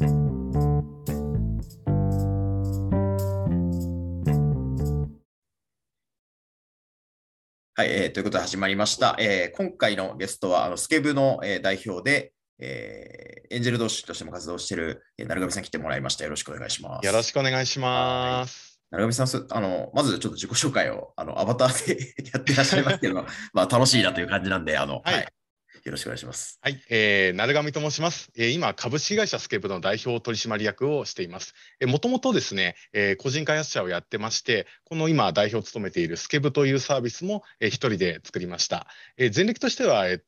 はい、えー、ということで始まりました。えー、今回のゲストは、あのスケブの、えー、代表で、えー、エンジェル同士としても活動している、えー、成上さん来てもらいました。よろしくお願いします。よろしくお願いします。成上さんあの、まずちょっと自己紹介をあのアバターで やってらっしゃいますけど、まあ楽しいなという感じなんで、あの、はい、はいよろしくお願いします。はい、えー、鳴上と申します。えー、今、株式会社スケープの代表取締役をしています。えー、もともとですね、えー、個人開発者をやってまして、この今、代表を務めているスケブというサービスも、えー、一人で作りました。えー、前歴としては、えっ、ー、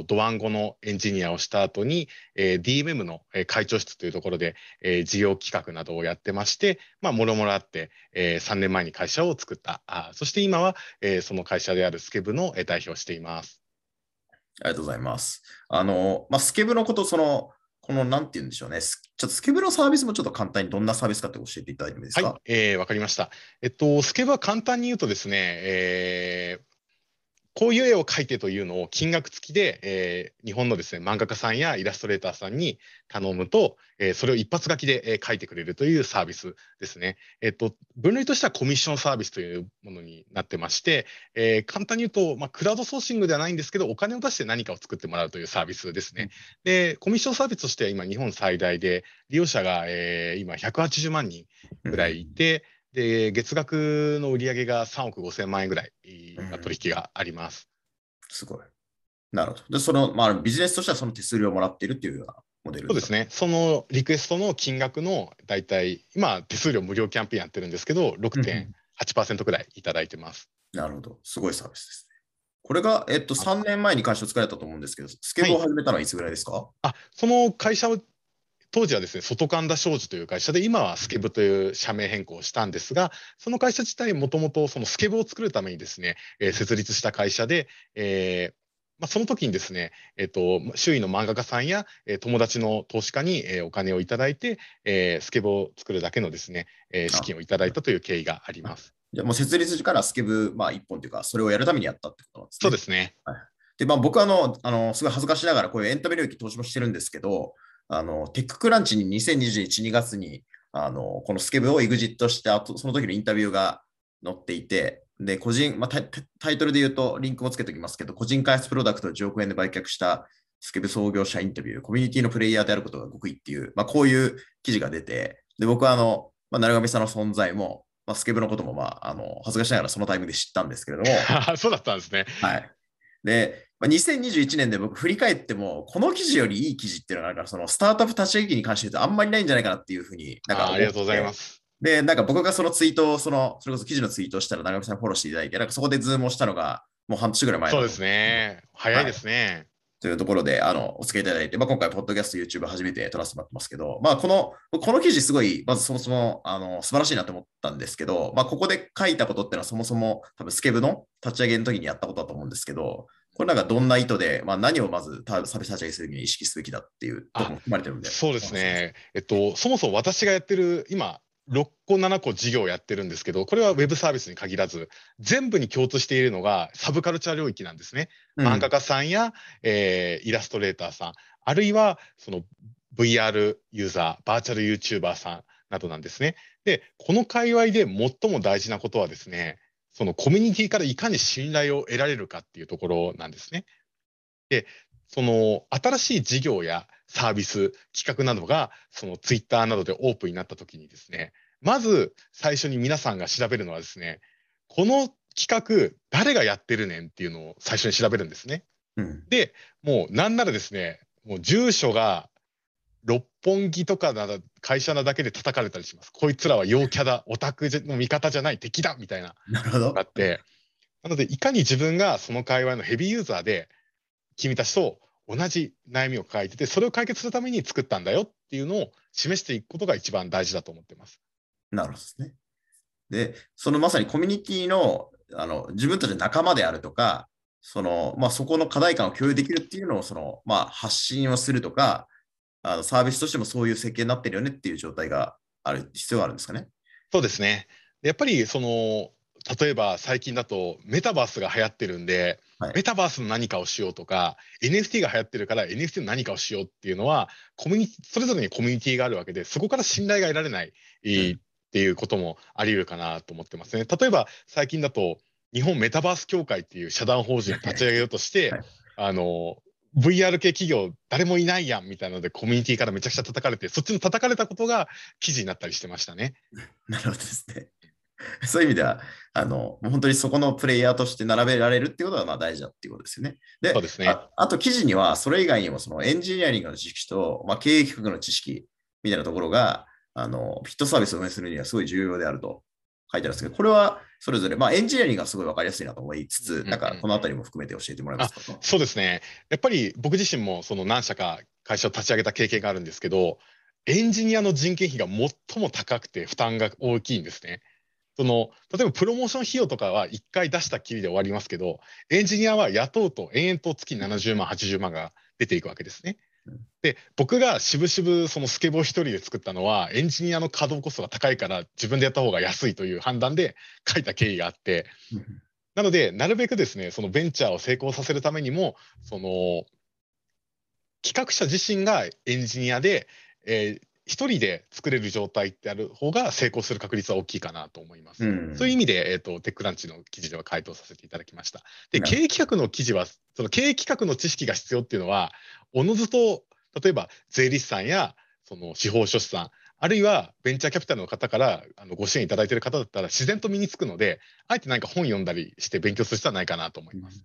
と、ドワンゴのエンジニアをした後に、えー、DMM の会長室というところで、えー、事業企画などをやってまして、まあ、もろもろあって、えー、3年前に会社を作った。あそして今は、えー、その会社であるスケブの代表をしています。ありがとうございます。あの、まあ、スケブのこと、その、この、なんて言うんでしょうね。ちょっとスケブのサービスもちょっと簡単にどんなサービスかって教えていただいてもいいですか？はい、えー、わかりました。えっと、スケブは簡単に言うとですね、えー、こういう絵を描いてというのを金額付きで、えー、日本のですね漫画家さんやイラストレーターさんに頼むと、えー、それを一発書きで、えー、描いてくれるというサービスですね。えっと分類としてはコミッションサービスというものになってまして、えー、簡単に言うと、まあ、クラウドソーシングではないんですけどお金を出して何かを作ってもらうというサービスですね。でコミッションサービスとしては今日本最大で利用者が、えー、今180万人ぐらいいて、で月額の売り上げが3億5千万円ぐらいの取引があります。すごい。なるほど。で、その、まあ、ビジネスとしてはその手数料をもらっているっていうようなモデルそうですね。そのリクエストの金額の大体、今、手数料無料キャンペーンやってるんですけど、6.8%くらいいただいてます。なるほど。すごいサービスですね。これが、えっと、3年前に会社を作られたと思うんですけど、スケボーを始めたのはいつぐらいですか、はい、あその会社当時はですね、外神田商事という会社で、今はスケブという社名変更をしたんですが、その会社自体もともとそのスケブを作るためにですね、えー、設立した会社で、えーまあ、その時にですね、えっ、ー、と、周囲の漫画家さんや、えー、友達の投資家に、えー、お金をいただいて、えー、スケブを作るだけのですね、えー、資金をいただいたという経緯があります。じゃもう設立時からスケブ、まあ、一本というか、それをやるためにやったってことなんですね。そうですね。はい、で、まあ、僕はあの、あの、すごい恥ずかしながら、こういうエンタメ領域投資もしてるんですけど、あの、テッククランチに2021、2月に、あの、このスケブを EXIT して、あと、その時のインタビューが載っていて、で、個人、まあ、タイトルで言うと、リンクもつけておきますけど、個人開発プロダクトを10億円で売却したスケブ創業者インタビュー、コミュニティのプレイヤーであることが極意っていう、まあ、こういう記事が出て、で、僕はあの、まあ、なるがみさんの存在も、まあ、スケブのことも、まあ、あの、恥ずかしながらそのタイミングで知ったんですけれども。そうだったんですね。はい。で、まあ、2021年で僕振り返っても、この記事よりいい記事っていうのがあるから、そのスタートアップ立ち上げに関して言うとあんまりないんじゃないかなっていうふうになんかありがとうございます。で、なんか僕がそのツイートを、その、それこそ記事のツイートをしたら、なるがみさんフォローしていただいて、なんかそこでズームをしたのが、もう半年ぐらい前そうですね。早いですね。はいというところで、あの、お付き合いいただいて、まあ、今回、ポッドキャスト、YouTube 初めて撮らせてもらってますけど、まあ、この、この記事すごい、まずそもそも、あの、素晴らしいなと思ったんですけど、まあ、ここで書いたことっていうのは、そもそも、多分スケブの立ち上げの時にやったことだと思うんですけど、これなんかどんな意図で、まあ、何をまずサービス立ち上げするに意識すべきだっていうとこも含まれてるんで。そうですね。えっと、そもそも私がやってる、今、6個、7個事業をやってるんですけど、これはウェブサービスに限らず、全部に共通しているのがサブカルチャー領域なんですね。漫画家さんや、えー、イラストレーターさん、あるいはその VR ユーザー、バーチャル YouTuber さんなどなんですね。で、この界隈で最も大事なことはですね、そのコミュニティからいかに信頼を得られるかっていうところなんですね。で、その新しい事業やサービス、企画などがそのツイッターなどでオープンになったときにですね、まず最初に皆さんが調べるのはですね、この企画誰がやってるねんっていうのを最初に調べるんですね。うん、で、もうなんならですね、もう住所が六本木とかな会社なだけで叩かれたりします。こいつらは陽キャだ、オタクの味方じゃない、敵だみたいな。なるほど。あって、なので、いかに自分がその界隈のヘビーユーザーで、君たちと同じ悩みを抱えてて、それを解決するために作ったんだよっていうのを示していくことが一番大事だと思ってます。なるほどですね。で、そのまさにコミュニティのあの自分たちの仲間であるとか、そのまあ、そこの課題感を共有できるっていうのをその、まあ、発信をするとか、あのサービスとしてもそういう設計になってるよねっていう状態がある必要があるんですかね？そうですね。やっぱりその例えば最近だとメタバースが流行ってるんで、はいメタバースの何かをしようとか、NFT が流行ってるから NFT の何かをしようっていうのは、コミュニそれぞれにコミュニティがあるわけで、そこから信頼が得られない、えーうんっていうこともあり得るかなと思ってますね。例えば最近だと、日本メタバース協会っていう社団法人を立ち上げようとして、はいあの VR 系企業誰もいないやんみたいなのでコミュニティからめちゃくちゃ叩かれてそっちの叩かれたことが記事になったりしてましたね。なるほどですね。そういう意味では、あの、本当にそこのプレイヤーとして並べられるっていうことがまあ大事だっていうことですよね。で、そうですねああと記事には、それ以外にもそのエンジニアリングの知識と、まあ、経営企画の知識みたいなところが、あの、フィットサービスを運営するにはすごい重要であると書いてあるんですけど、これはそれぞれ、まあ、エンジニアリングがすごい分かりやすいなと思いつつ、うんうんなんかこのあたりも含めて教えてもらえますか？そうですね。やっぱり僕自身もその何社か会社を立ち上げた経験があるんですけど、エンジニアの人件費が最も高くて負担が大きいんですね。その例えばプロモーション費用とかは1回出したきりで終わりますけど、エンジニアは雇うと延々と月70万、80万が出ていくわけですねうん。で、僕が渋々そのスケボー一人で作ったのは、エンジニアの稼働コストが高いから自分でやった方が安いという判断で書いた経緯があって、なので、なるべくですね、そのベンチャーを成功させるためにも、その企画者自身がエンジニアで、えー一人で作れる状態ってある方が成功する確率は大きいかなと思います。うんそういう意味で、えーと、テックランチの記事では回答させていただきました。で、経営企画の記事は、その経営企画の知識が必要っていうのは、おのずと、例えば税理士さんやその司法書士さん、あるいはベンチャーキャピタルの方からあのご支援いただいている方だったら自然と身につくので、あえて何か本読んだりして勉強する必要はないかなと思います。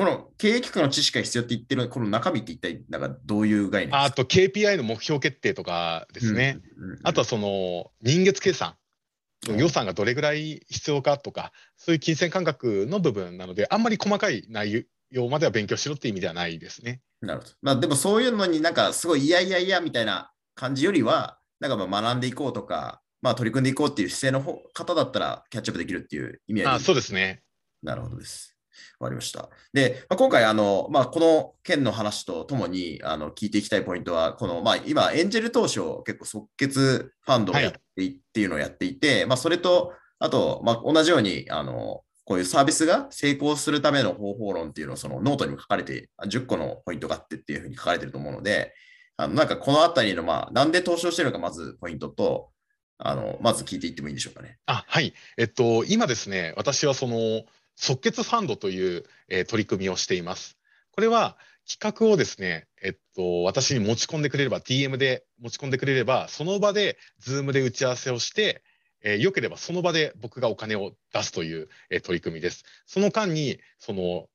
この経営企画の知識が必要って言ってる、この中身って一体なんかどういう概念ですか？あと KPI の目標決定とかですね。。うんうんあとはその人月計算。うん予算がどれぐらい必要かとか、そういう金銭感覚の部分なので、あんまり細かい内容までは勉強しろっていう意味ではないですね。なるほど。まあでもそういうのになんかすごいいやいやいやみたいな感じよりは、なんかまあ学んでいこうとか、まあ取り組んでいこうっていう姿勢の方方だったらキャッチアップできるっていう意味合いであそうですね。なるほどです。わかりました。で、まあ、今回あの、まあ、この件の話とともにあの聞いていきたいポイントは、この、まあ、今、エンジェル投資を結構即決ファンドをやってい、っていうのをやっていて、まあ、それと、あと、まあ、同じように、あの、こういうサービスが成功するための方法論っていうのをそのノートにも書かれて、あ10個のポイントがあってっていうふうに書かれてると思うので、あのなんかこのあたりの、まあ、なんで投資をしてるのか、まずポイントと、あの、まず聞いていってもいいでしょうかね。あはい。えっと、今ですね、私はその即決ファンドという、えー取り組みをしています。これは企画をですね、えっと、私に持ち込んでくれれば、DM で持ち込んでくれれば、その場で、Zoom で打ち合わせをして、えー良ければその場で僕がお金を出すという、えー取り組みです。その間に、その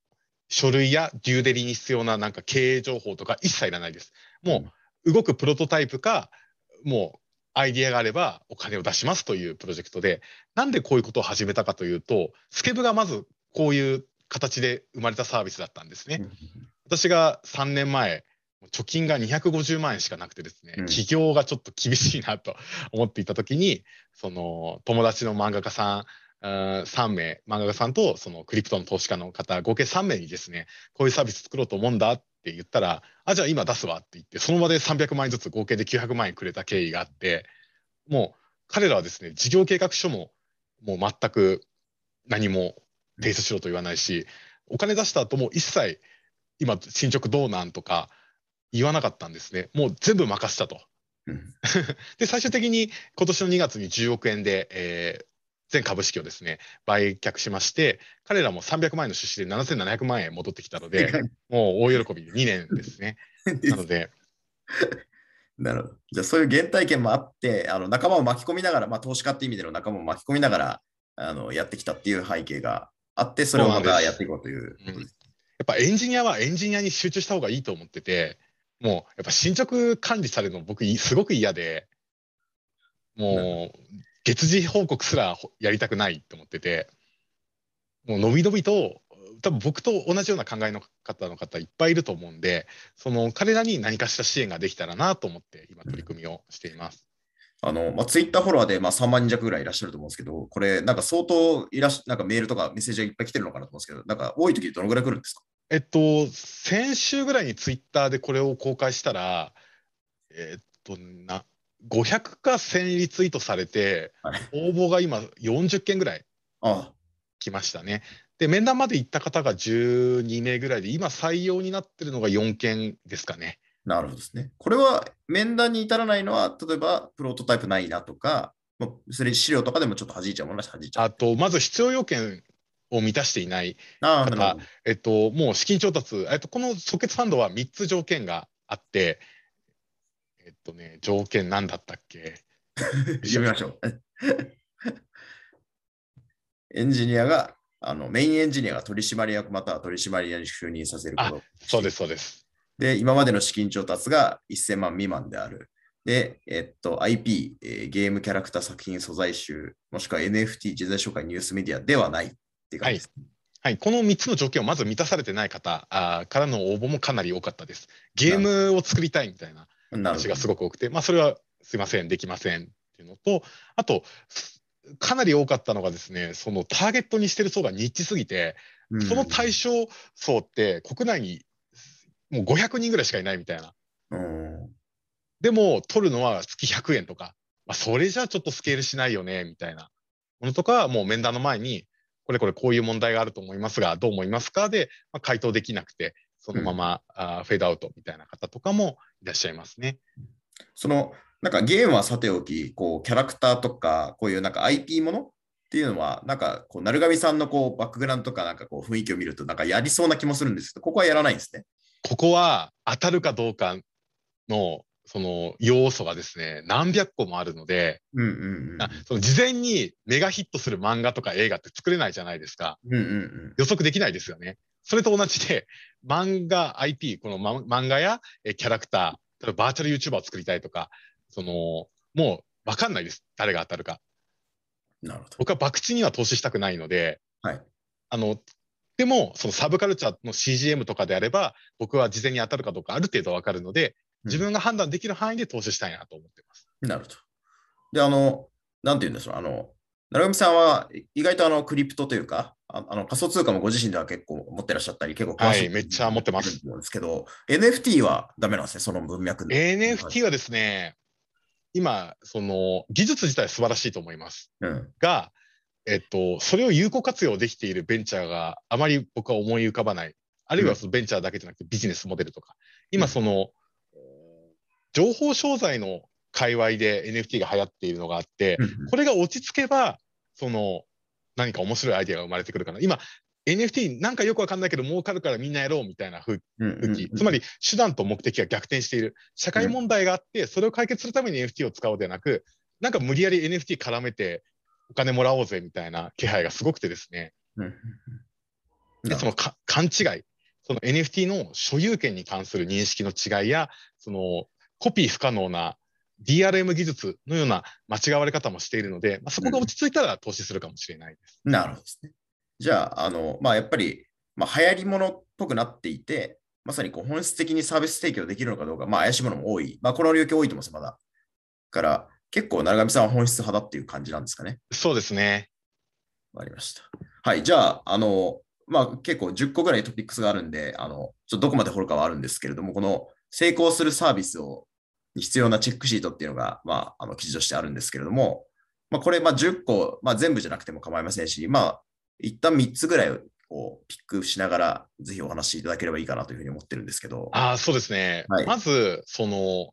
書類やデューデリに必要ななんか経営情報とか一切いらないです。もう動くプロトタイプか、もうアイディアがあればお金を出しますというプロジェクトで、なんでこういうことを始めたかというと、スケブがまずこういう形で生まれたサービスだったんですね。私が3年前、貯金が250万円しかなくてですね、うん起業がちょっと厳しいなと思っていたときに、その友達の漫画家さん3名、漫画家さんとそのクリプトの投資家の方、合計3名にですね、こういうサービス作ろうと思うんだって言ったら、あ、じゃあ今出すわって言って、その場で300万円ずつ合計で900万円くれた経緯があって、もう彼らはですね、事業計画書ももう全く何も提出しろと言わないし、お金出した後も一切今進捗どうなんとか言わなかったんですね。もう全部任せたと。うん で、最終的に今年の2月に10億円で、えー全株式をですね、売却しまして、彼らも300万円の出資で7700万円戻ってきたので、もう大喜びで2年ですね。なので、なるほど。じゃあそういう原体験もあって、あの仲間を巻き込みながら、まあ、投資家っていう意味での仲間を巻き込みながらあのやってきたっていう背景があって、それをまたやっていこうということです。やっぱエンジニアはエンジニアに集中した方がいいと思ってて、もうやっぱ進捗管理されるの僕いすごく嫌で、もう月次報告すらほやりたくないと思ってて、もうのびのびと、多分僕と同じような考えの方の方いっぱいいると思うんで、その彼らに何かしら支援ができたらなと思って今取り組みをしています。あの、まあ、ツイッターフォロワーで、まあ、3万人弱ぐらいいらっしゃると思うんですけど、これ、なんか相当いらっしなんかメールとかメッセージがいっぱい来てるのかなと思うんですけど、なんか多い時どのぐらい来るんですか？えっと、先週ぐらいにツイッターでこれを公開したら、えっと、な、500か1000リツイートされて、はい応募が今40件ぐらいあ来ましたね。で、面談まで行った方が12名ぐらいで、今採用になってるのが4件ですかね。なるほどですね。これは面談に至らないのは、例えばプロトタイプないなとか、まあそれ資料とかでもちょっと弾いちゃうものは弾いちゃう。あと、まず必要要件を満たしていない。ああ、ただなるほど。えっと、もう資金調達、えっと、この即決ファンドは3つ条件があって、えっとね、条件なんだったっけ？読みましょう。エンジニアが、あのメインエンジニアが取締役または取締役に就任させること。そうです、そうです。で、今までの資金調達が1000万未満である。で、えっと、IP、えーゲームキャラクター作品素材集、もしくは NFT、人材紹介ニュースメディアではないって感じです。はい、この3つの条件をまず満たされてない方あーからの応募もかなり多かったです。ゲームを作りたいみたいな話がすごく多くて、まあ、それはすいません、できませんっていうのと、あと、すかなり多かったのがですね、そのターゲットにしてる層がニッチすぎて、うんその対象層って国内にもう500人ぐらいしかいないみたいな。うんでも、取るのは月100円とか、まあ、それじゃあちょっとスケールしないよね、みたいなものとかは、もう面談の前に、これこれこういう問題があると思いますが、どう思いますかで、まあ、回答できなくて、そのまま、あーフェードアウトみたいな方とかもいらっしゃいますね。その、なんかゲームはさておき、こう、キャラクターとか、こういうなんか IP ものっていうのは、なんか、こう、成上さんのこう、バックグラウンドとか、なんかこう、雰囲気を見ると、なんかやりそうな気もするんですけど、ここはやらないんですね。ここは当たるかどうかの、その要素がですね、何百個もあるので、うんうんうん。あその事前にメガヒットする漫画とか映画って作れないじゃないですか。うんうんうん。予測できないですよね。それと同じで、漫画 IP、この、ま、漫画やえキャラクター、例えばバーチャル YouTuber を作りたいとか、その、もうわかんないです。誰が当たるか。なるほど。僕は博打には投資したくないので、はい。あの、でも、そのサブカルチャーの CGM とかであれば、僕は事前に当たるかどうかある程度わかるので、自分が判断できる範囲で投資したいなと思ってます。なるほど。で、あの、なんて言うんでしょう、あの、成上さんは意外とあのクリプトというか、ああの仮想通貨もご自身では結構持ってらっしゃったり、結構詳しい、はいめっちゃ持ってますんですけど、NFT はダメなんですね、その文脈で。NFT はですね、今、その技術自体は素晴らしいと思います。うん。が、えっと、それを有効活用できているベンチャーがあまり僕は思い浮かばない。あるいはそのベンチャーだけじゃなくてビジネスモデルとか。今その、情報商材の界隈で NFT が流行っているのがあって、うんこれが落ち着けば、その、何か面白いアイデアが生まれてくるかな。今、NFT なんかよくわかんないけど儲かるからみんなやろうみたいな風うんうん空気、つまり手段と目的が逆転している。社会問題があって、それを解決するために NFT を使おうではなく、なんか無理やり NFT 絡めてお金もらおうぜみたいな気配がすごくてですね。うんうんで、そのか勘違い、その NFT の所有権に関する認識の違いや、そのコピー不可能な DRM 技術のような間違われ方もしているので、まあ、そこが落ち着いたら投資するかもしれないです。なるほどですね。じゃあ、あの、まあ、やっぱり、まあ、流行り物っぽくなっていて、まさにこう本質的にサービス提供できるのかどうか、まあ、怪しいものも多い。まあ、この領域多いと思います、まだ。から、結構、長上さんは本質派だっていう感じなんですかね。そうですね。わかりました。はい、じゃあ、あの、まあ、結構10個ぐらいトピックスがあるんで、あの、ちょっとどこまで掘るかはあるんですけれども、この成功するサービスをに必要なチェックシートっていうのが、まあ、あの記事としてあるんですけれども、まあ、これ、まあ、10個、まあ、全部じゃなくても構いませんし、まあ、一旦3つぐらいをピックしながら、ぜひお話しいただければいいかなというふうに思ってるんですけど。ああ、そうですね。はいまず、その、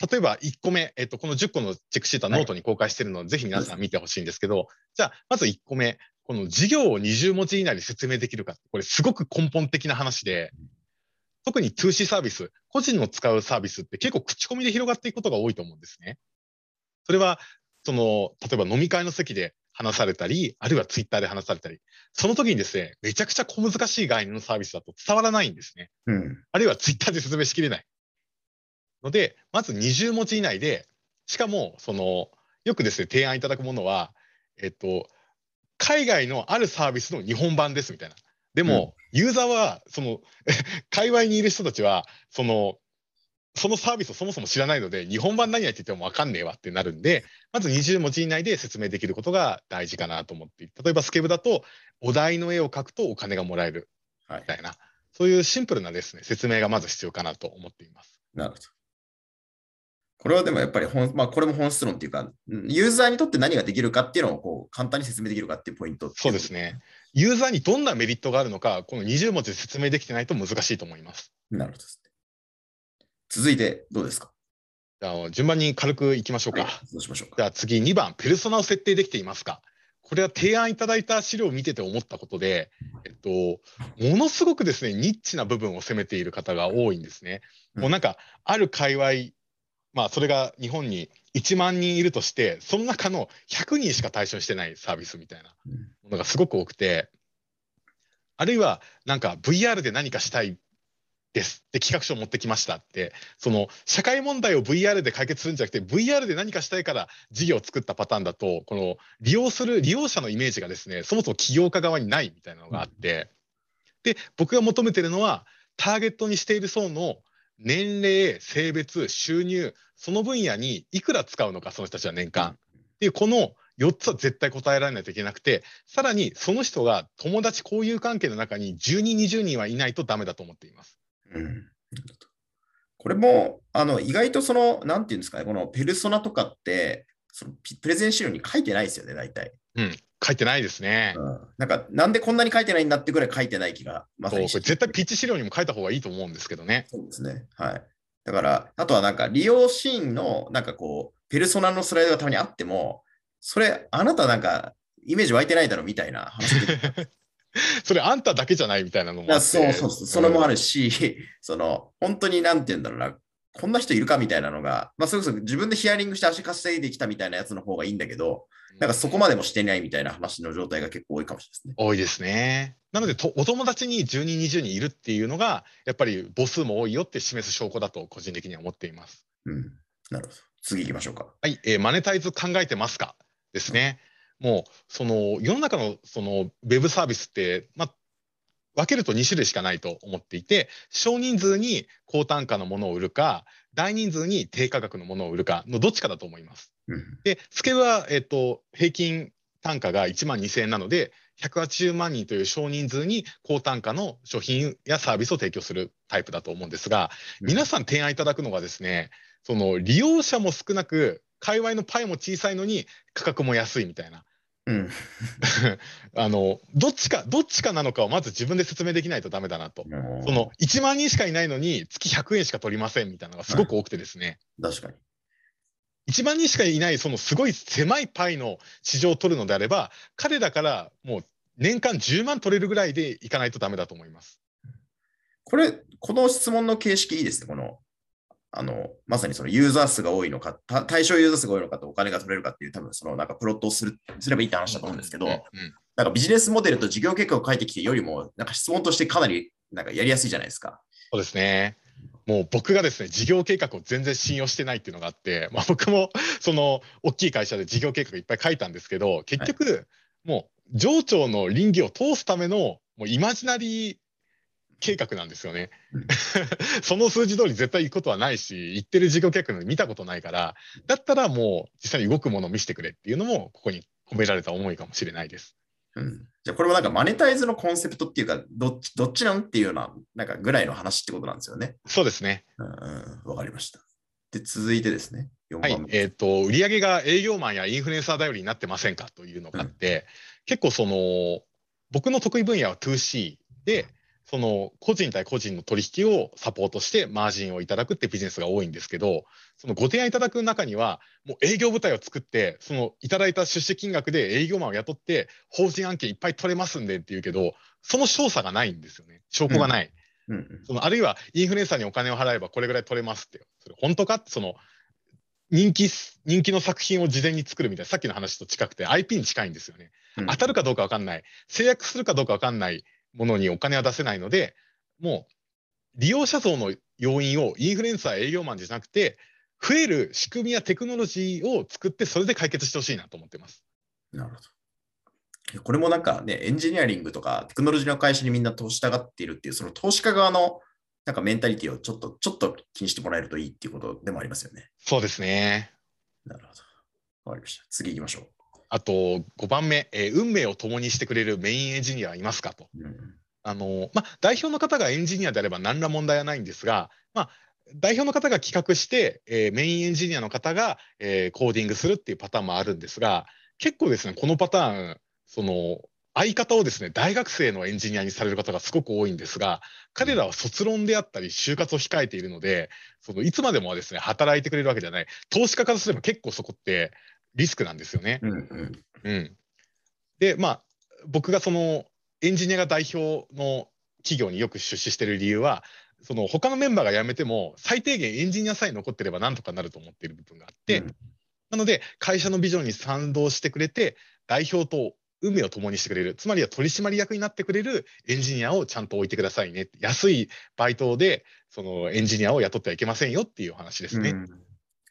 例えば1個目、えっと、この10個のチェックシートはノートに公開しているので、ぜひ皆さん見てほしいんですけど、じゃあ、まず1個目、この事業を20文字以内で説明できるか、これすごく根本的な話で、特に 2C サービス、個人の使うサービスって結構口コミで広がっていくことが多いと思うんですね。それは、その、例えば飲み会の席で話されたり、あるいはツイッターで話されたり、その時にですね、めちゃくちゃ小難しい概念のサービスだと伝わらないんですね。うん。あるいはツイッターで説明しきれない。ので、まず20文字以内で、しかも、その、よくですね、提案いただくものは、えっと、海外のあるサービスの日本版ですみたいな。でも、ユーザーは、その、界隈にいる人たちは、その、そのサービスをそもそも知らないので、日本版何やって言ってもわかんねえわってなるんで、まず20文字以内で説明できることが大事かなと思って例えばスケブだと、お題の絵を描くとお金がもらえるはいみ。たいな、そういうシンプルなですね、説明がまず必要かなと思っています。なるほど。これはでもやっぱり本、まあ、これも本質論っていうか、ユーザーにとって何ができるかっていうのをこう簡単に説明できるかっていうポイントそうですね。ユーザーにどんなメリットがあるのか、この20文字で説明できてないと難しいと思います。なるほどですね。続いてどうですか？じゃあ順番に軽くいきましょうか。はい、そうしましょうか。じゃあ次2番、ペルソナを設定できていますか？これは提案いただいた資料を見てて思ったことで、えっと、ものすごくですね、ニッチな部分を攻めている方が多いんですね。うん、もうなんか、ある界隈、まあ、それが日本に1万人いるとして、その中の100人しか対象してないサービスみたいなものがすごく多くて、あるいはなんか VR で何かしたいですで企画書を持ってきましたってその社会問題を VR で解決するんじゃなくて VR で何かしたいから事業を作ったパターンだとこの利用する利用者のイメージがですねそもそも起業家側にないみたいなのがあって、で僕が求めてるのはターゲットにしている層の年齢性別収入その分野にいくら使うのかその人たちは年間っていうこの4つは絶対答えられないといけなくてさらにその人が友達交友関係の中に10人20人はいないとダメだと思っています。うん、これもあの意外とその、なんていうんですかね、このペルソナとかって、そのプレゼン資料に書いてないですよね、大体。うん、書いてないですね。うん、なんか、なんでこんなに書いてないんだってぐらい書いてない気が、まさに絶対ピッチ資料にも書いた方がいいと思うんですけどね。そうですね。はい。だから、あとはなんか利用シーンの、なんかこう、ペルソナのスライドがたまにあっても、それ、あなたなんか、イメージ湧いてないだろみたいな話 それあんただけじゃないみたいなのもそうそうそう、それもあるし、その、本当になんて言うんだろうな、こんな人いるかみたいなのが、まあ、それこそ自分でヒアリングして足稼いできたみたいなやつの方がいいんだけど、なんかそこまでもしてないみたいな話の状態が結構多いかもしれないですね。多いですね。なのでと、お友達に10人、20人いるっていうのが、やっぱり母数も多いよって示す証拠だと、個人的には思っています。うん。なるほど。次行きましょうか。はい、えー、マネタイズ考えてますか？ですね。うん、もう、その、世の中のそのウェブサービスって、まあ、分けると2種類しかないと思っていて、少人数に高単価のものを売るか、大人数に低価格のものを売るかのどっちかだと思います。うん、で、スケは、えっと、平均単価が1万2000円なので、180万人という少人数に高単価の商品やサービスを提供するタイプだと思うんですが、皆さん提案いただくのがですね、その利用者も少なく、界隈のパイも小さいのに価格も安いみたいな。うん、あのどっちかどっちかなのかをまず自分で説明できないとダメだなと、その1万人しかいないのに月100円しか取りませんみたいなのがすごく多くてですね、はい、確かに。1万人しかいないそのすごい狭いパイの市場を取るのであれば彼らからもう年間10万取れるぐらいでいかないとダメだと思います。これ、この質問の形式いいですね。このあの、まさにそのユーザー数が多いのか、対象ユーザー数が多いのかとお金が取れるかっていう、多分そのなんかプロットをするすればいいって話だと思うんですけど、なんかビジネスモデルと事業結果を書いてきてよりも、なんか質問としてかなりなんかやりやすいじゃないですか。そうですね。もう僕がですね、事業計画を全然信用してないっていうのがあって、まあ、僕もその大きい会社で事業計画いっぱい書いたんですけど、結局、もう上長の倫理を通すためのもうイマジナリー計画なんですよね。その数字通り絶対行くことはないし、言ってる事業計画見たことないから、だったらもう実際に動くものを見せてくれっていうのも、ここに込められた思いかもしれないです。うん、じゃあこれもなんかマネタイズのコンセプトっていうか、どっちどっちなんっていうような、なんかぐらいの話ってことなんですよね。そうですね。うん、わかりました。で、続いてですね。はい、えっ、ー、と、売上が営業マンやインフルエンサー頼りになってませんかというのがあって、うん、結構その、僕の得意分野は 2C で、その個人対個人の取引をサポートしてマージンをいただくってビジネスが多いんですけど、そのご提案いただく中には、もう営業部隊を作って、そのいただいた出資金額で営業マンを雇って、法人案件いっぱい取れますんでっていうけど、その証左がないんですよね。証拠がない。うん。うん、そのあるいはインフルエンサーにお金を払えばこれぐらい取れますって、それ本当か？って、その人気人気の作品を事前に作るみたいな、さっきの話と近くて IP に近いんですよね。当たるかどうか分かんない、制約するかどうか分かんないものにお金は出せないので、もう利用者層の要因をインフルエンサー、営業マンじゃなくて、増える仕組みやテクノロジーを作って、それで解決してほしいなと思ってます。なるほど。これもなんかね、エンジニアリングとかテクノロジーの会社にみんな投資したがっているっていう、その投資家側のなんかメンタリティをちょっと、ちょっと気にしてもらえるといいっていうことでもありますよね。そうですね。なるほど。わかりました。次行きましょう。あと5番目、えー、運命を共にしてくれるメインエンジニアはいますかと。うんあのまあ、代表の方がエンジニアであれば何ら問題はないんですが、まあ、代表の方が企画して、えーメインエンジニアの方が、えーコーディングするっていうパターンもあるんですが、結構ですね、このパターン、その、相方をですね、大学生のエンジニアにされる方がすごく多いんですが、彼らは卒論であったり、就活を控えているので、そのいつまでもはですね、働いてくれるわけじゃない。投資家からすれば結構そこってリスクなんですよね。うんうん。うん。で、まあ、僕がそのエンジニアが代表の企業によく出資している理由は、その他のメンバーが辞めても、最低限エンジニアさえ残ってればなんとかなると思っている部分があって、うんなので、会社のビジョンに賛同してくれて、代表と運命を共にしてくれる、つまりは取締役になってくれるエンジニアをちゃんと置いてくださいね。安いバイトで、そのエンジニアを雇ってはいけませんよっていうお話ですね。うん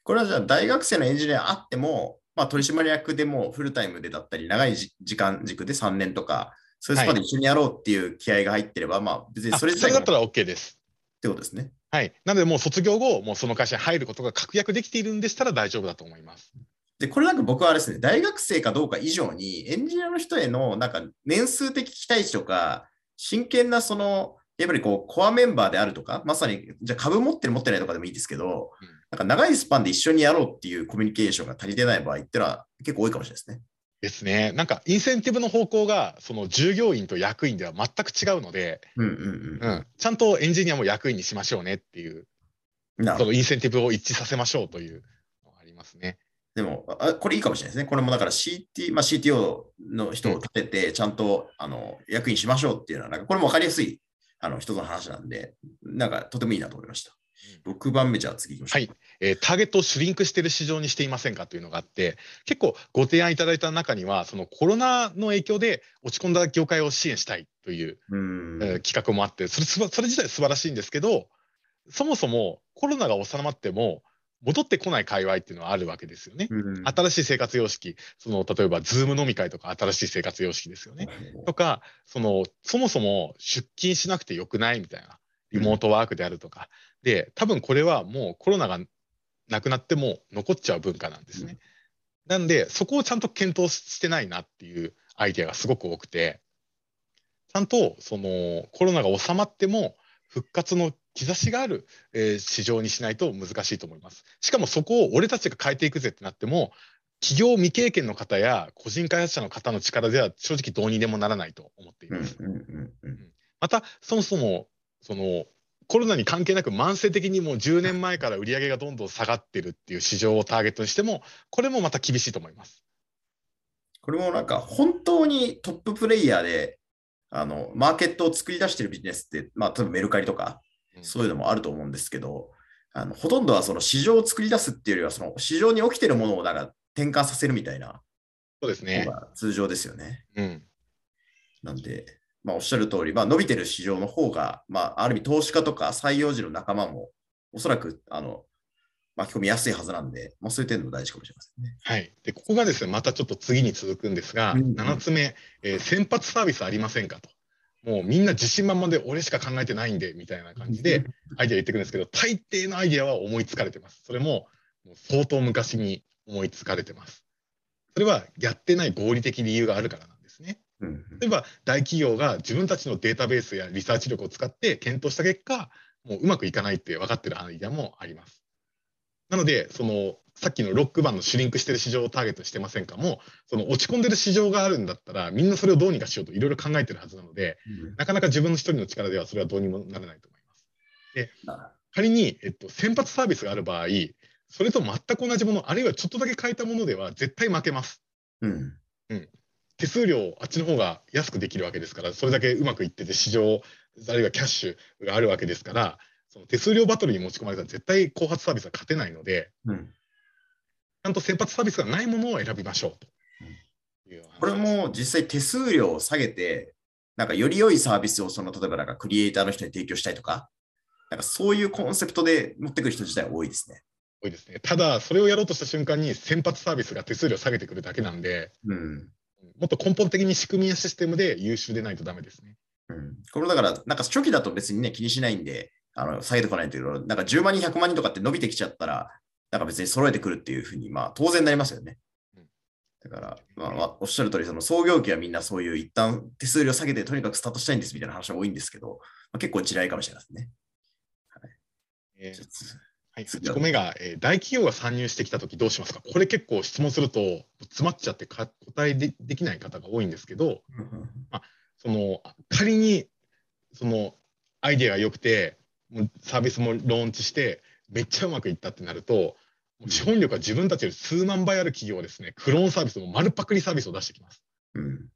これはじゃあ大学生のエンジニアあっても、まあ、取締役でもフルタイムでだったり、長いじ時間軸で3年とか、そういうスパンで一緒にやろうっていう気合が入ってれば、まあ別にあそれそれだったら OK です。てことですね。はい。なので、もう卒業後、もうその会社に入ることが確約できているんでしたら大丈夫だと思います。で、これなんか僕はあれですね、大学生かどうか以上に、エンジニアの人へのなんか年数的期待値とか、真剣なその、やっぱりこう、コアメンバーであるとか、まさに、じゃあ株持ってる持ってないとかでもいいですけど、うんなんか長いスパンで一緒にやろうっていうコミュニケーションが足りてない場合っていうのは結構多いかもしれないですね。ですね。なんか、インセンティブの方向が、その従業員と役員では全く違うので、うんうんうん。ちゃんとエンジニアも役員にしましょうねっていう。そのインセンティブを一致させましょうというのがありますね。でもあ、これいいかもしれないですね。これもだから CT、まあ、CTO の人を立てて、ちゃんとあの役員しましょうっていうのは、なんかこれも分かりやすいあの人の話なんで、なんかとてもいいなと思いました。6番目、じゃあ次行きましょう。はい。えーターゲットをシュリンクしている市場にしていませんかというのがあって、結構ご提案いただいた中には、そのコロナの影響で落ち込んだ業界を支援したいといううん。えー企画もあってそれそれ自体素晴らしいんですけどそもそもコロナが収まっても戻ってこない界隈っていうのはあるわけですよね。うん。新しい生活様式。その例えば Zoom 飲み会とか新しい生活様式ですよね。とかそのそもそも出勤しなくてよくないみたいな。リモートワークであるとか、で多分これはもうコロナがなくなっても残っちゃう文化なんですね。なんでそこをちゃんと検討してないなっていうアイデアがすごく多くて。ちゃんとそのコロナが収まっても復活の兆しがある、えー市場にしないと難しいと思います。しかもそこを俺たちが変えていくぜってなっても企業未経験の方や個人開発者の方の力では正直どうにでもならないと思っています。またそもそもそのコロナに関係なく慢性的にもう10年前から売り上げがどんどん下がってるっていう市場をターゲットにしてもこれもまた厳しいと思います。これもなんか本当にトッププレイヤーであのマーケットを作り出しているビジネスって、まあ、例えばメルカリとかうんそういうのもあると思うんですけど、あのほとんどはその市場を作り出すっていうよりは、その市場に起きてるものをなんか転換させるみたいなそうですね通常ですよね。うん。なんで、まあ、おっしゃる通り、まあ、伸びてる市場の方が、まあ、ある意味投資家とか採用時の仲間もおそらくあの巻き込みやすいはずなんで、まあ、そういう点も大事かもしれませんね。はい。で、ここがですね、またちょっと次に続くんですが、うんうん7つ目、えー先発サービスありませんかと。もうみんな自信満々で俺しか考えてないんで、みたいな感じでアイデア言ってくるんですけど、大抵のアイデアは思いつかれてます。それももう相当昔に思いつかれてます。それはやってない合理的理由があるからなんですね。うん例えば大企業が自分たちのデータベースやリサーチ力を使って検討した結果、もううまくいかないって分かってるアイデアもあります。なので、そのさっきのロック版のシュリンクしてる市場をターゲットにしてませんか？も、その落ち込んでる市場があるんだったら、みんなそれをどうにかしようといろいろ考えてるはずなので、なかなか自分の一人の力ではそれはどうにもならないと思います。あ仮に、えっと、先発サービスがある場合、それと全く同じもの、あるいはちょっとだけ変えたものでは絶対負けます。うん。手数料あっちの方が安くできるわけですからそれだけうまくいってて市場あるいはキャッシュがあるわけですからその手数料バトルに持ち込まれたら絶対後発サービスは勝てないのでうん。ちゃんと先発サービスがないものを選びましょう。というこれも実際手数料を下げて、なんかより良いサービスをその例えばなんかクリエイターの人に提供したいとか、なんかそういうコンセプトで持ってくる人自体多いですね。多いですね。ただそれをやろうとした瞬間に先発サービスが手数料下げてくるだけなんでうん。もっと根本的に仕組みやシステムで優秀でないとダメですね。うん、これだから、なんか初期だと別にね、気にしないんで、あの下げてこないというけど、なんか10万人、100万人とかって伸びてきちゃったら、なんか別に揃えてくるっていうふうに、まあ当然なりますよね。うん。だから、まあまあ、おっしゃる通り、その創業期はみんなそういう一旦手数料下げてとにかくスタートしたいんですみたいな話が多いんですけど、まあ、結構地雷かもしれないですね。えーはい、8個目が、えー、大企業が参入してきたときどうしますか？これ結構質問すると詰まっちゃってか答えでできない方が多いんですけど、まあ、その仮にそのアイデアが良くてサービスもローンチしてめっちゃうまくいったってなると資本力が自分たちより数万倍ある企業はですねクローンサービスも丸パクリサービスを出してきます。うん、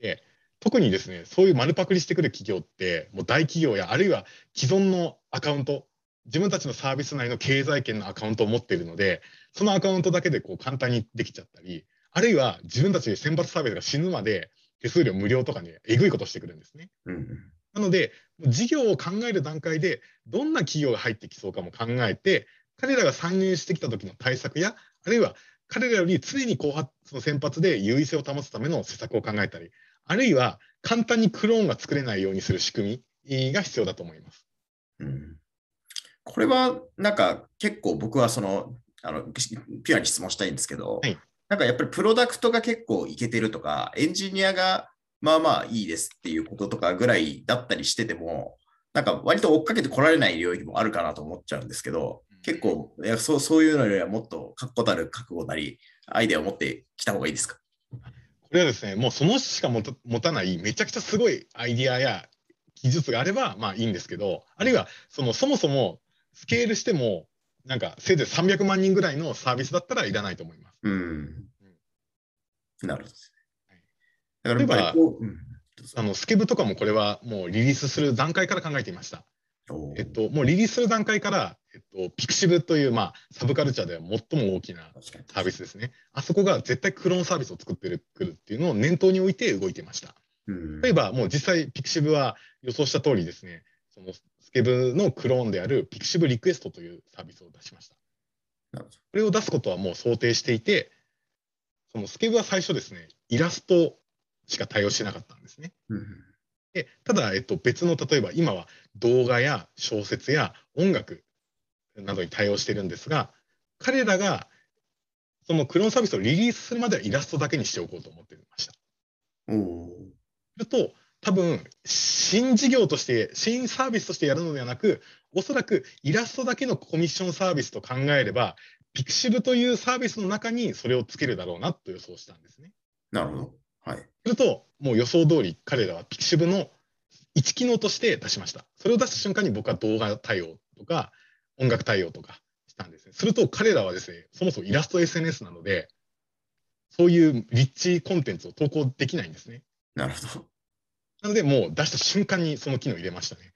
で特にですねそういう丸パクリしてくる企業ってもう大企業やあるいは既存のアカウント自分たちのサービス内の経済圏のアカウントを持っているので、そのアカウントだけでこう簡単にできちゃったり、あるいは自分たちで選抜サービスが死ぬまで手数料無料とかにえぐいことしてくるんですね。うん、なので、事業を考える段階で、どんな企業が入ってきそうかも考えて、彼らが参入してきた時の対策や、あるいは彼らより常に後発その先発で優位性を保つための施策を考えたり、あるいは簡単にクローンが作れないようにする仕組みが必要だと思います。うんこれはなんか結構僕はその、あのピュアに質問したいんですけど、はい、なんかやっぱりプロダクトが結構いけてるとか、エンジニアがまあまあいいですっていうこととかぐらいだったりしてても、なんか割と追っかけてこられない領域もあるかなと思っちゃうんですけど、結構いやそうそういうのよりはもっと確固たる覚悟なり、アイデアを持ってきた方がいいですか？これはですね、もうそのしか持たないめちゃくちゃすごいアイディアや技術があればまあいいんですけど、あるいはそのそもそもスケールしても、なんかせいぜい300万人ぐらいのサービスだったらいらないと思います。うん。なるほどですね。例えば、うん、あのスケブとかもこれはもうリリースする段階から考えていました。えっと、もうリリースする段階から、えっと、ピクシブという、まあ、サブカルチャーでは最も大きなサービスですね。あそこが絶対クローンサービスを作ってくるっていうのを念頭に置いて動いてました。例えば、もう実際、 pixiv は予想した通りですね、その Skeb のクローンである pixiv リクエストというサービスを出しました。これを出すことはもう想定していて、その Skeb は最初ですね、イラストしか対応してなかったんですね。うん、でただ、えっと、別の例えば今は動画や小説や音楽などに対応しているんですが、彼らがそのクローンサービスをリリースするまではイラストだけにしておこうと思っていました。すると、多分新事業として新サービスとしてやるのではなくおそらくイラストだけのコミッションサービスと考えれば pixiv というサービスの中にそれをつけるだろうなと予想したんですね。なるほど。はい。するともう予想通り彼らは pixiv の一機能として出しました。それを出した瞬間に僕は動画対応とか音楽対応とかしたんですね。すると彼らはですね、そもそもイラスト SNS なので、そういうリッチコンテンツを投稿できないんですね。なるほど。なので、もう出した瞬間にその機能入れましたね。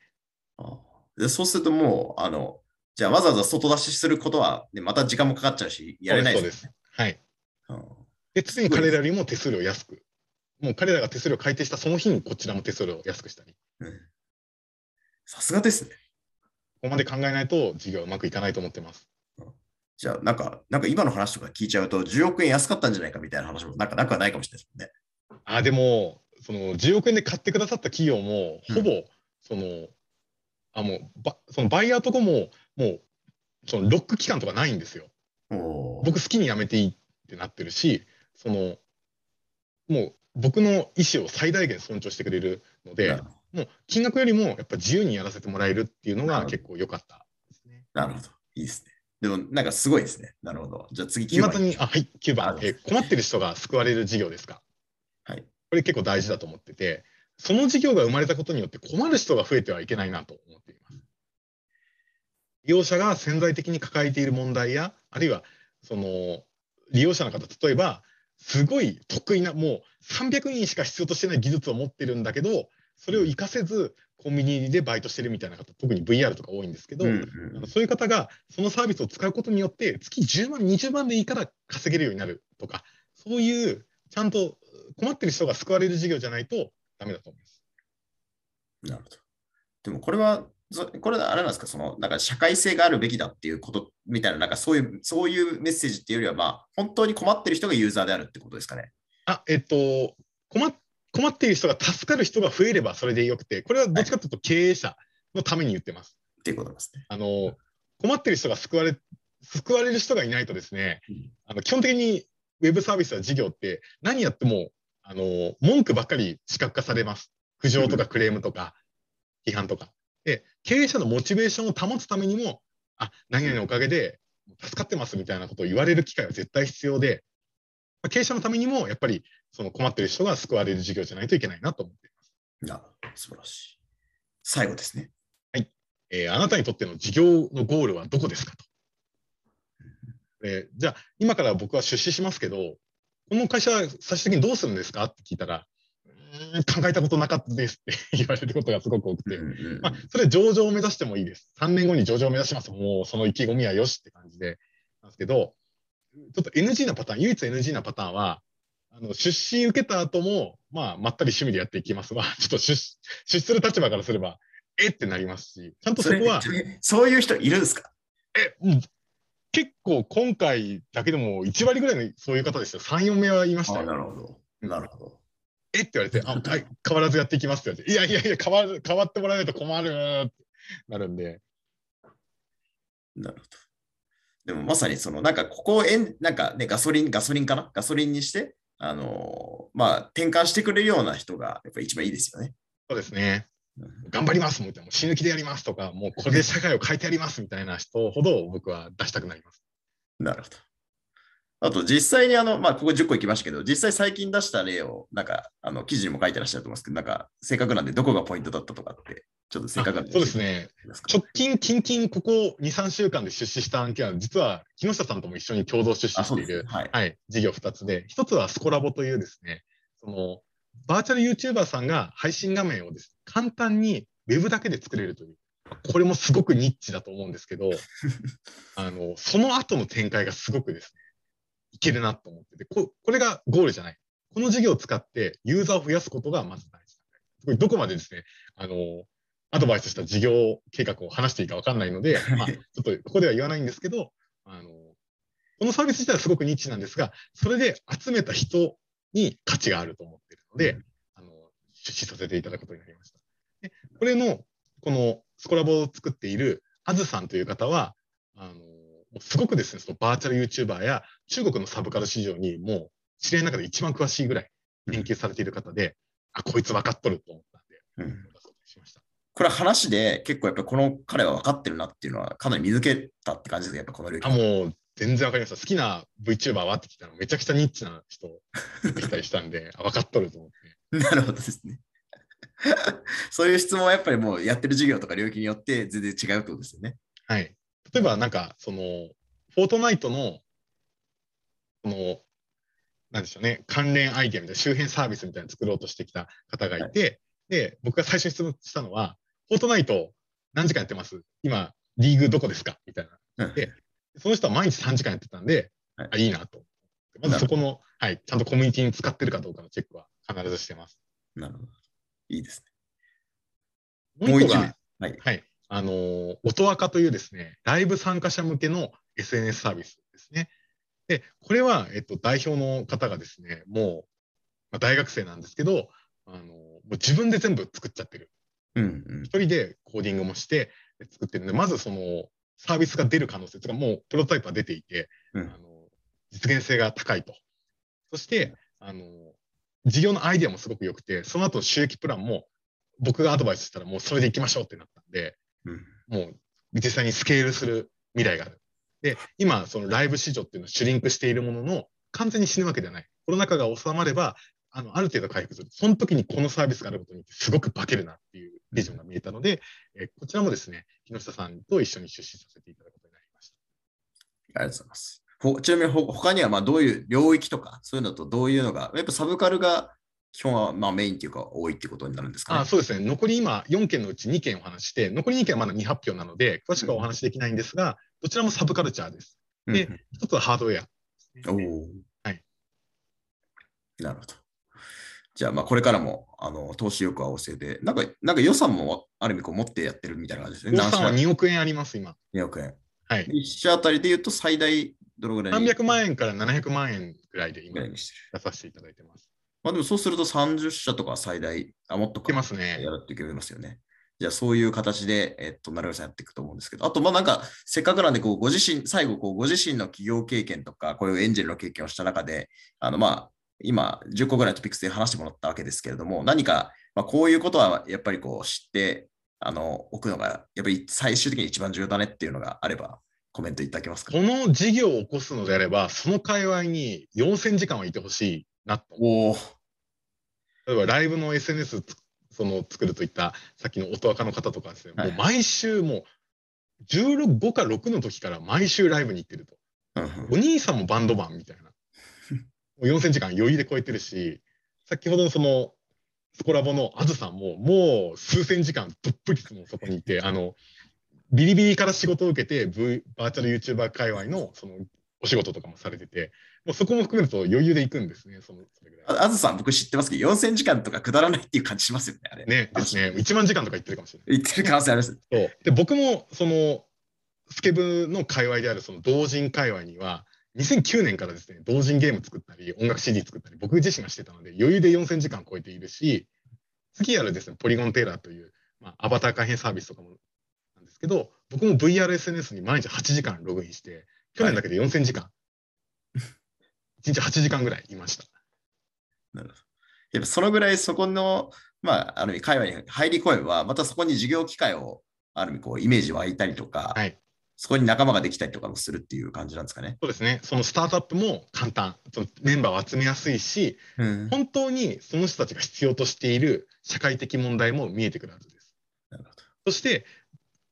あでそうするともう、あの、じゃあわざわざ外出しすることは、ね、また時間もかかっちゃうし、やれないです、ね、はい。で、常に彼らよりも手数料安く。もう彼らが手数料改定したその日にこちらも手数料安くしたり。さすがですね。ここまで考えないと事業はうまくいかないと思ってます。じゃあ、なんか、なんか今の話とか聞いちゃうと、10億円安かったんじゃないかみたいな話も、なんかなくはないかもしれないですね。あ、でも、その10億円で買ってくださった企業も、ほぼ、うん、その、あ、もう、ばそのバイヤーとこも、もう、そのロック期間とかないんですよ。僕好きに辞めていいってなってるし、その、もう僕の意思を最大限尊重してくれるので、もう金額よりもやっぱ自由にやらせてもらえるっていうのが結構良かったですね。なるほど。いいですね。でもなんかすごいですね。なるほど。じゃあ次9番。にあはい、9番、えー。困ってる人が救われる事業ですか？はい。これ結構大事だと思ってて、その事業が生まれたことによって困る人が増えてはいけないなと思っています。利用者が潜在的に抱えている問題や、あるいはその利用者の方、例えば、すごい得意な、もう300人しか必要としてない技術を持ってるんだけど、それを活かせず、コンビニでバイトしてるみたいな方、特に VR とか多いんですけど、うんうん、そういう方がそのサービスを使うことによって、月10万、20万でいいから稼げるようになるとか、そういうちゃんと困ってる人が救われる事業じゃないとダメだと思います。なるほど。でもこれは、これはあれなんですか、そのなんか社会性があるべきだっていうことみたいな、なんかそういうそういうメッセージっていうよりは、まあ、本当に困ってる人がユーザーであるってことですかね？あ、えっと、困困っている人が助かる人が増えればそれでよくて、これはどっちかというと経営者のために言ってます。っていうことですね。あの困っている人が救われ救われる人がいないとですね、うん、あの基本的にウェブサービスや事業って何やってもあの、文句ばっかり視覚化されます。苦情とかクレームとか、批判とか。で、経営者のモチベーションを保つためにも、あ、何々のおかげで助かってますみたいなことを言われる機会は絶対必要で、まあ、経営者のためにもやっぱりその困ってる人が救われる事業じゃないといけないなと思っています。なるほど、素晴らしい。最後ですね。はい。えー、あなたにとっての事業のゴールはどこですかと。えー、じゃあ、今から僕は出資しますけど、この会社は最終的にどうするんですかって聞いたら、考えたことなかったですって言われることがすごく多くて、まあ、それ上場を目指してもいいです。3年後に上場を目指します。もうその意気込みはよしって感じで、なんですけど、ちょっと NG なパターン、唯一 NG なパターンは、あの出資受けた後も、まあ、まったり趣味でやっていきますが、ちょっと出出資する立場からすれば、えってなりますし、ちゃんとそこは。そういう人いるんですか？え、結構今回だけでも1割ぐらいのそういう方ですよ。3、4名はいましたよ。なるほど。なるほど。えって言われて、あ、はい、変わらずやっていきますって言われて、いやいやいや、変わる変わってもらわないと困るってなるんで。なるほど。でもまさにその、なんかここをえん、なんかね、ガソリン、ガソリンかな？ガソリンにして、あのー、まあ、転換してくれるような人が、やっぱり一番いいですよね。そうですね。頑張りますみたいな、死ぬ気でやりますとか、もうこれで社会を変えてやりますみたいな人ほど僕は出したくなります。なるほど。あと実際にあの、まあ、ここ10個いきましたけど、実際最近出した例を、なんか、あの、記事にも書いてらっしゃると思いますけど、なんか、正確なんでどこがポイントだったとかって、ちょっと正確なんで。そうですね。直近、近々、ここ2、3週間で出資した案件は、実は木下さんとも一緒に共同出資している、はい、はい、事業2つで、1つはスコラボというですね、その、バーチャル YouTuber さんが配信画面をです、ね、簡単に Web だけで作れるという。これもすごくニッチだと思うんですけど、あの、その後の展開がすごくですね、いけるなと思ってて、ここれがゴールじゃない。この事業を使ってユーザーを増やすことがまず大事なんどこまでですね、あの、アドバイスした事業計画を話していいか分かんないので、まあ、ちょっとここでは言わないんですけど、あの、このサービス自体はすごくニッチなんですが、それで集めた人に価値があると思っているので、うん、あの、出資させていただくことになりました。でこれの、このスコラボを作っているあずさんという方は、あの、すごくですね、そのバーチャル YouTuber や中国のサブカル市場にもう知り合いの中で一番詳しいぐらい研究されている方で、うん、あ、こいつ分かっとると思ったんで、うん、しました。これは話で結構やっぱこの彼は分かってるなっていうのはかなり見抜けたって感じですやっぱこの領域。あ、もう全然分かりました。好きな VTuber はって聞いたのめちゃくちゃニッチな人出てきたりしたんで、あ、分かっとると思って。なるほどですね。そういう質問はやっぱりもうやってる授業とか領域によって全然違うってことですよね。はい。例えばなんか、その、フォートナイトの、この、なんでしょうね、関連アイデアみたいな周辺サービスみたいなの作ろうとしてきた方がいて、はい、で、僕が最初に質問したのは、フォートナイト何時間やってます？今、リーグどこですか？みたいな。で、その人は毎日3時間やってたんで、はい、あいいなと。まずそこの、はい、ちゃんとコミュニティに使ってるかどうかのチェックは必ずしてます。なるほど。いいですね。もう一個が、はい、はい、あのー、音赤というですね、ライブ参加者向けの SNS サービスですね。で、これは、えっと、代表の方がですね、もう、まあ、大学生なんですけど、あのー、もう自分で全部作っちゃってる。うんうん、一人でコーディングもして作ってるので、まずそのサービスが出る可能性がもうプロトタイプは出ていて、うん、あの実現性が高いと。そして、あの事業のアイデアもすごく良くて、その後収益プランも僕がアドバイスしたらもうそれでいきましょうってなったんで、うん、もう実際にスケールする未来がある。で、今、そのライブ市場っていうのはシュリンクしているものの、完全に死ぬわけではない。コロナ禍が収まれば、あの、ある程度回復する。その時にこのサービスがあることによってすごく化けるなっていうビジョンが見えたので、えこちらもですね、木下さんと一緒に出資させていただくことになりました。ありがとうございます。ちなみに他にはまあどういう領域とか、そういうのとどういうのが、やっぱサブカルが基本はまあメインっていうか多いってことになるんですか、ね、あそうですね。残り今4件のうち2件お話して、残り2件はまだ未発表なので、詳しくはお話できないんですが、うん、どちらもサブカルチャーです。で、うん、一つはハードウェア、おはい。なるほど。じゃあ、まあ、これからも、あの、投資欲は旺盛で、なんか、なんか予算もある意味こう持ってやってるみたいな感じですね。予算は2億円あります、今。2億円。はい。1社あたりで言うと最大どのぐらい ?300 万円から700万円ぐらいで今、出させていただいてます。まあでもそうすると30社とか最大、あ、もっとか。ますね。やるっていけますよね。じゃあそういう形で、えっと、成尾さんやっていくと思うんですけど、あと、まあなんか、せっかくなんで、こう、ご自身、最後、こう、ご自身の企業経験とか、こういうエンジェルの経験をした中で、あの、まあ、今、10個ぐらいトピックスで話してもらったわけですけれども、何か、まあ、こういうことはやっぱりこう知ってあの置くのが、やっぱり最終的に一番重要だねっていうのがあれば、コメントいただけますか？この事業を起こすのであれば、その界隈に4000時間はいてほしいなと。お例えばライブの SNS その作るといったさっきの音若の方とかですね、はい、もう毎週もう15か6の時から毎週ライブに行ってると。お兄さんもバンドマンみたいな。もう4000時間余裕で超えてるし、先ほどのそのスコラボのあずさんももう数千時間どっぷりもそこにいて、あの、ビリビリから仕事を受けて、v、バーチャル YouTuber 界隈のそのお仕事とかもされてて、もうそこも含めると余裕で行くんですね、そのそれぐらい。あずさん、僕知ってますけど、4000時間とかくだらないっていう感じしますよね、あれ。ね、ですね。1万時間とか言ってるかもしれない。言ってる可能性あります。そうで僕も、その、スケブの界隈であるその同人界隈には、2009年からですね、同人ゲーム作ったり、音楽 CD 作ったり、僕自身がしてたので、余裕で4000時間超えているし、次やるですね、ポリゴンテーラーという、まあ、アバター改変サービスとかもなんですけど、僕も VRSNS に毎日8時間ログインして、去年だけで4000時間、はい、1日8時間ぐらいいました。なるほど。やっぱそのぐらいそこの、まあ、ある意味、界隈に入り込めば、またそこに事業機会を、ある意味、こう、イメージ湧いたりとか、はい、そこに仲間ができたりとかもするっていう感じなんですかね。そうですね。そのスタートアップも簡単。そのメンバーを集めやすいし、うん、本当にその人たちが必要としている社会的問題も見えてくるはずです。なるほどそして、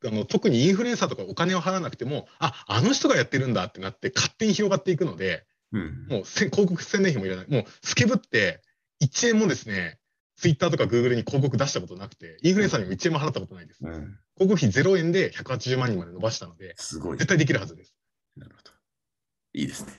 あの特にインフルエンサーとかお金を払わなくても、ああの人がやってるんだってなって勝手に広がっていくので、うん、もう広告宣伝費もいらない。もうスケブって1円もですね、ツイッターとかグーグルに広告出したことなくて、インフルエンサーにも1円も払ったことないです。うん、広告費0円で180万人まで伸ばしたので、すごい絶対できるはずです。なるほど。いいですね。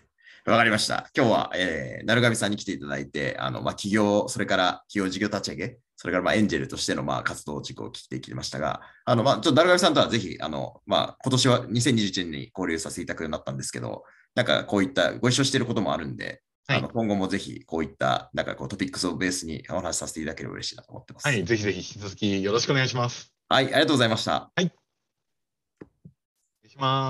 わかりました。今日は、えー、成上さんに来ていただいて、あのまあ、企業、それから企業事業立ち上げ、それからまあエンジェルとしてのまあ活動事項を聞いてきましたが、あのまあ、ちょっと成上さんとはぜひ、あのまあ、今年は2021年に交流させていただくようになったんですけど、なんかこういったご一緒していることもあるんで、はい、あの今後もぜひこういったなんかこうトピックスをベースにお話しさせていただければ嬉しいなと思ってます。はい、ぜひぜひ引き続きよろしくお願いします。はい、ありがとうございました。はい。お願いします。